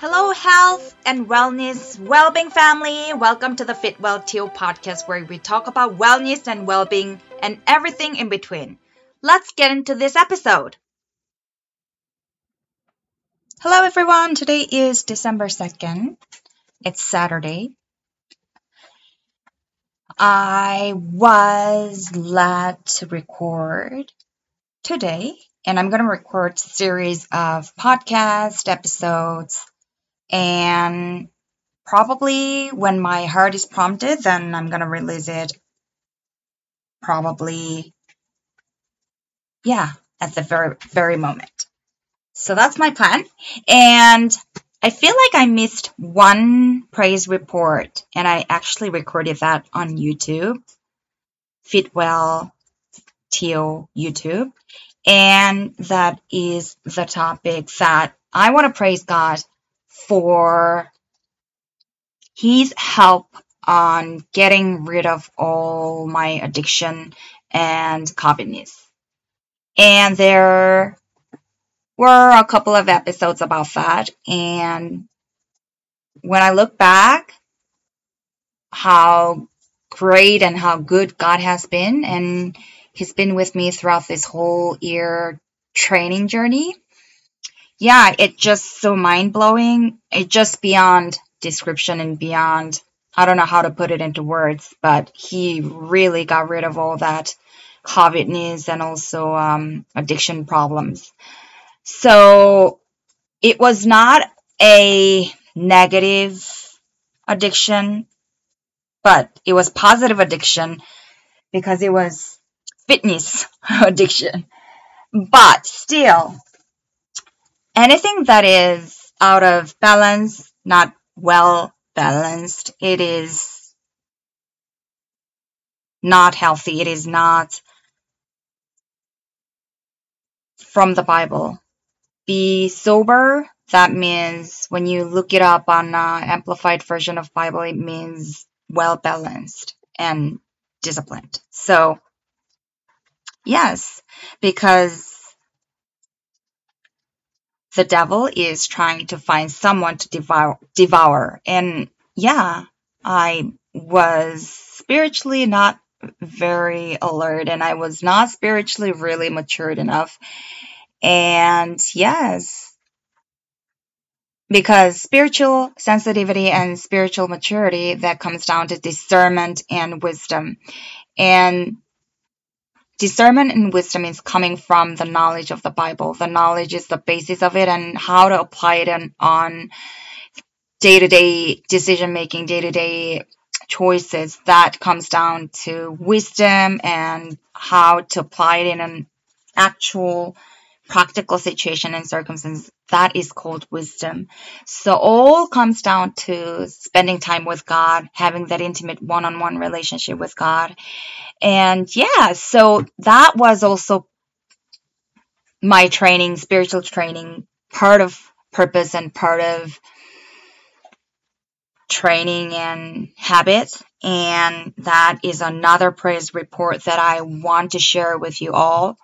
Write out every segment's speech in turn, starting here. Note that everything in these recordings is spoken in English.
Hello, health and wellness, well-being family. Welcome to the Fit Well Teal podcast, where we talk about wellness and well-being and everything in between. Let's get into this episode. Hello, everyone. Today is December 2nd. It's Saturday. I was led to record today, and I'm going to record a series of podcast episodes and probably when my heart is prompted, then I'm gonna release it. Probably, yeah, at the very very moment. So that's my plan, and I feel like I missed one praise report, and I actually recorded that on YouTube, Fitwell Teal YouTube, and that is the topic that I want to praise God for his help on getting rid of all my addiction and covetousness. And there were a couple of episodes about that. And when I look back, how great and how good God has been, and He's been with me throughout this whole year training journey yeah, it's just so mind blowing. It's just beyond description and beyond, I don't know how to put it into words, but he really got rid of all that covetousness and also um, addiction problems. So it was not a negative addiction, but it was positive addiction because it was fitness addiction. But still, anything that is out of balance, not well balanced, it is not healthy. It is not from the Bible. Be sober. That means when you look it up on uh, amplified version of Bible, it means well balanced and disciplined. So yes, because the devil is trying to find someone to devour, devour. And yeah, I was spiritually not very alert and I was not spiritually really matured enough. And yes, because spiritual sensitivity and spiritual maturity that comes down to discernment and wisdom. And discernment and wisdom is coming from the knowledge of the Bible. The knowledge is the basis of it and how to apply it on, on day-to-day decision making, day-to-day choices. That comes down to wisdom and how to apply it in an actual practical situation and circumstance. That is called wisdom. So all comes down to spending time with God, having that intimate one-on-one relationship with God and yeah, so that was also my training, spiritual training, part of purpose and part of training and habit. And that is another praise report that I want to share with you all.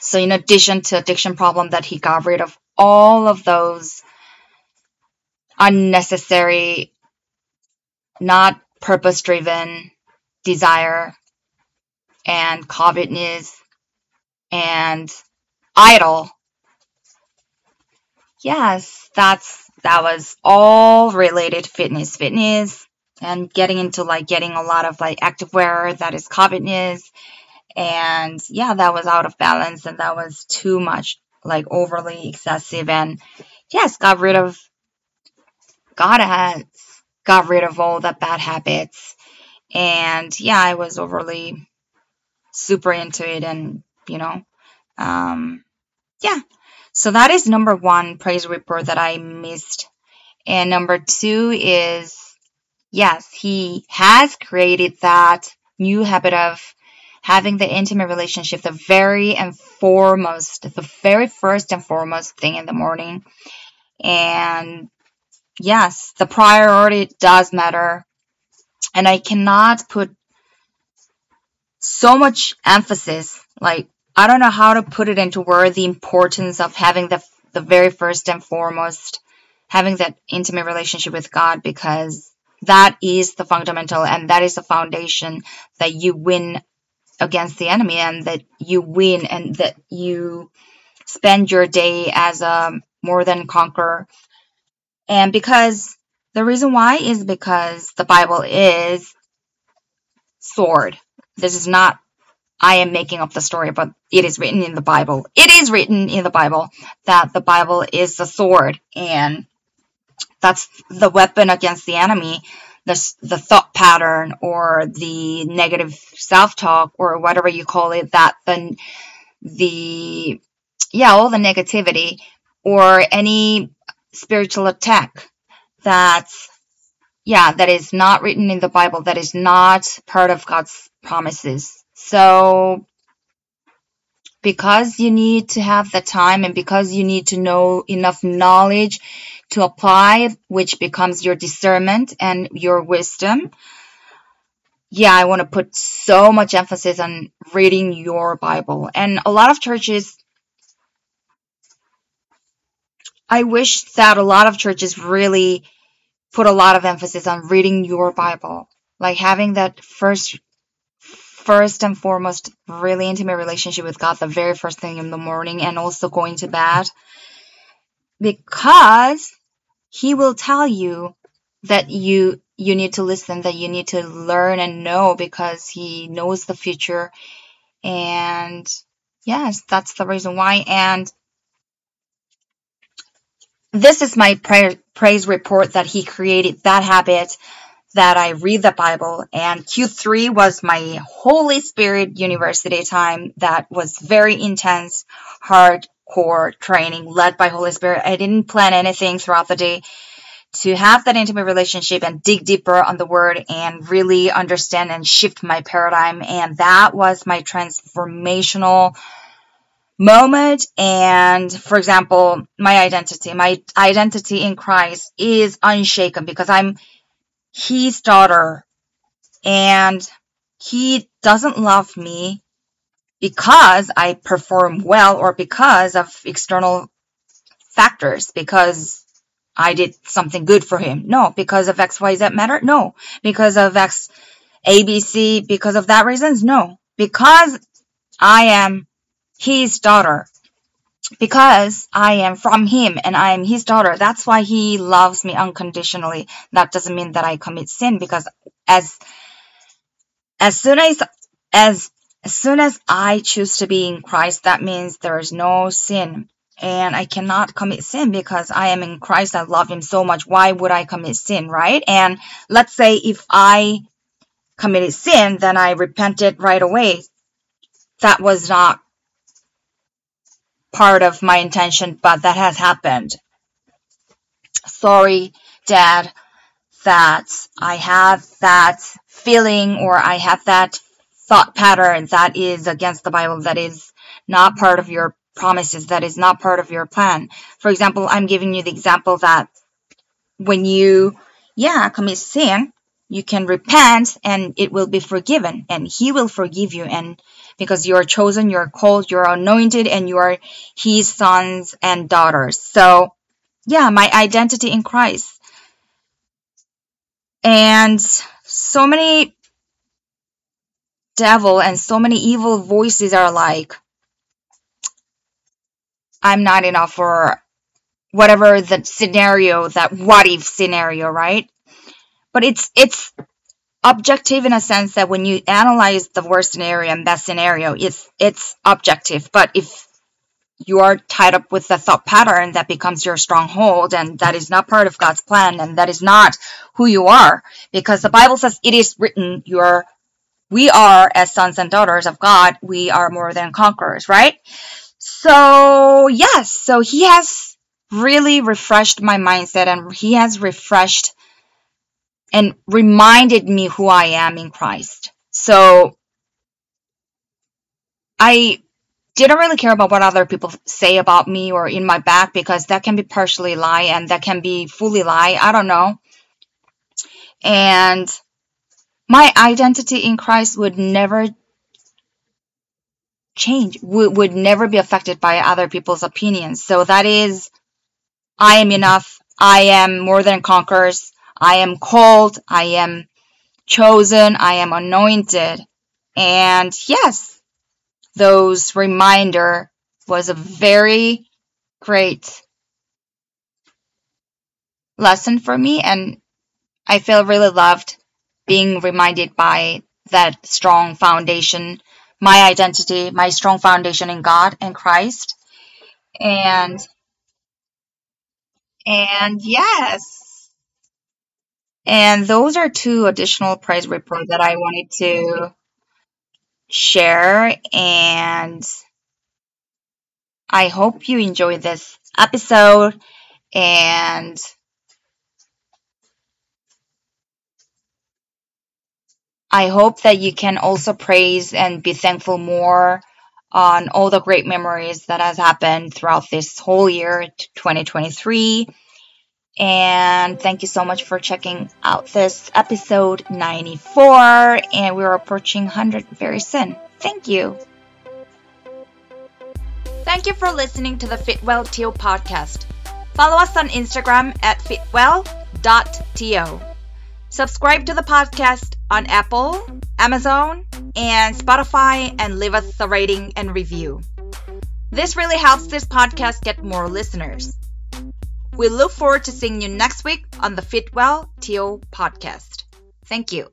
So in addition to addiction problem that he got rid of all of those unnecessary, not purpose driven desire and covetousness and idol. Yes, that's that was all related fitness, fitness, and getting into like getting a lot of like activewear that is covetousness, and yeah, that was out of balance and that was too much, like overly excessive, and yes, got rid of, God has got rid of all the bad habits, and yeah, I was overly super into it and, you know, um, yeah. So that is number one praise report that I missed. And number two is, yes, he has created that new habit of having the intimate relationship, the very and foremost, the very first and foremost thing in the morning. And yes, the priority does matter. And I cannot put so much emphasis. Like, I don't know how to put it into word the importance of having the, the very first and foremost having that intimate relationship with God because that is the fundamental and that is the foundation that you win against the enemy and that you win and that you spend your day as a more than conqueror. And because the reason why is because the Bible is sword. This is not I am making up the story, but it is written in the Bible. It is written in the Bible that the Bible is the sword and that's the weapon against the enemy the, the thought pattern or the negative self-talk or whatever you call it that the the yeah all the negativity or any spiritual attack that's yeah that is not written in the bible that is not part of god's promises. So because you need to have the time and because you need to know enough knowledge to apply, which becomes your discernment and your wisdom. Yeah, I want to put so much emphasis on reading your Bible. And a lot of churches, I wish that a lot of churches really put a lot of emphasis on reading your Bible. Like having that first first and foremost really intimate relationship with God the very first thing in the morning and also going to bed because he will tell you that you you need to listen that you need to learn and know because he knows the future and yes that's the reason why and this is my praise report that he created that habit that I read the Bible. And Q3 was my Holy Spirit University time that was very intense, hardcore training led by Holy Spirit. I didn't plan anything throughout the day to have that intimate relationship and dig deeper on the word and really understand and shift my paradigm. And that was my transformational moment. And for example, my identity, my identity in Christ is unshaken because I'm his daughter and he doesn't love me because I perform well or because of external factors, because I did something good for him. No, because of XYZ matter? No. Because of X, A, B, C, because of that reasons? No. Because I am his daughter because I am from him and I am his daughter. That's why he loves me unconditionally. That doesn't mean that I commit sin because as as soon as as as soon as I choose to be in Christ, that means there is no sin. And I cannot commit sin because I am in Christ. I love him so much. Why would I commit sin, right? And let's say if I committed sin, then I repented right away. That was not part of my intention, but that has happened. Sorry, Dad, that I have that feeling or I have that thought pattern that is against the Bible, that is not part of your promises, that is not part of your plan. For example, I'm giving you the example that when you, yeah, commit sin, you can repent and it will be forgiven and he will forgive you and because you are chosen, you are called, you are anointed, and you are his sons and daughters. So, yeah, my identity in Christ. And so many devil and so many evil voices are like, I'm not enough for whatever the scenario, that what if scenario, right? But it's, it's objective in a sense that when you analyze the worst scenario and best scenario, it's it's objective. But if you are tied up with the thought pattern that becomes your stronghold and that is not part of God's plan and that is not who you are because the Bible says it is written your we are as sons and daughters of God we are more than conquerors right so yes so he has really refreshed my mindset and he has refreshed and reminded me who I am in Christ. So I didn't really care about what other people say about me or in my back because that can be partially lie and that can be fully lie. I don't know. And my identity in Christ would never change, would, would never be affected by other people's opinions. So that is, I am enough I am more than conquerors. I am called. I am chosen. I am anointed. And yes, those reminder was a very great lesson for me and I feel really loved being reminded by that strong foundation, my identity, my strong foundation in God and Christ. And and yes. And those are two additional praise reports that I wanted to share and I hope you enjoy this episode and I hope that you can also praise and be thankful more on all the great memories that has happened throughout this whole year 2023 and thank you so much for checking out this episode 94 and we're approaching 100 very soon. Thank you. Thank you for listening to the fitwell to podcast. Follow us on instagram at fitwell.to subscribe to the podcast on Apple, Amazon, and Spotify and leave us a rating and review. This really helps this podcast get more listeners. We look forward to seeing you next week on the Fitwell Teal podcast. Thank you.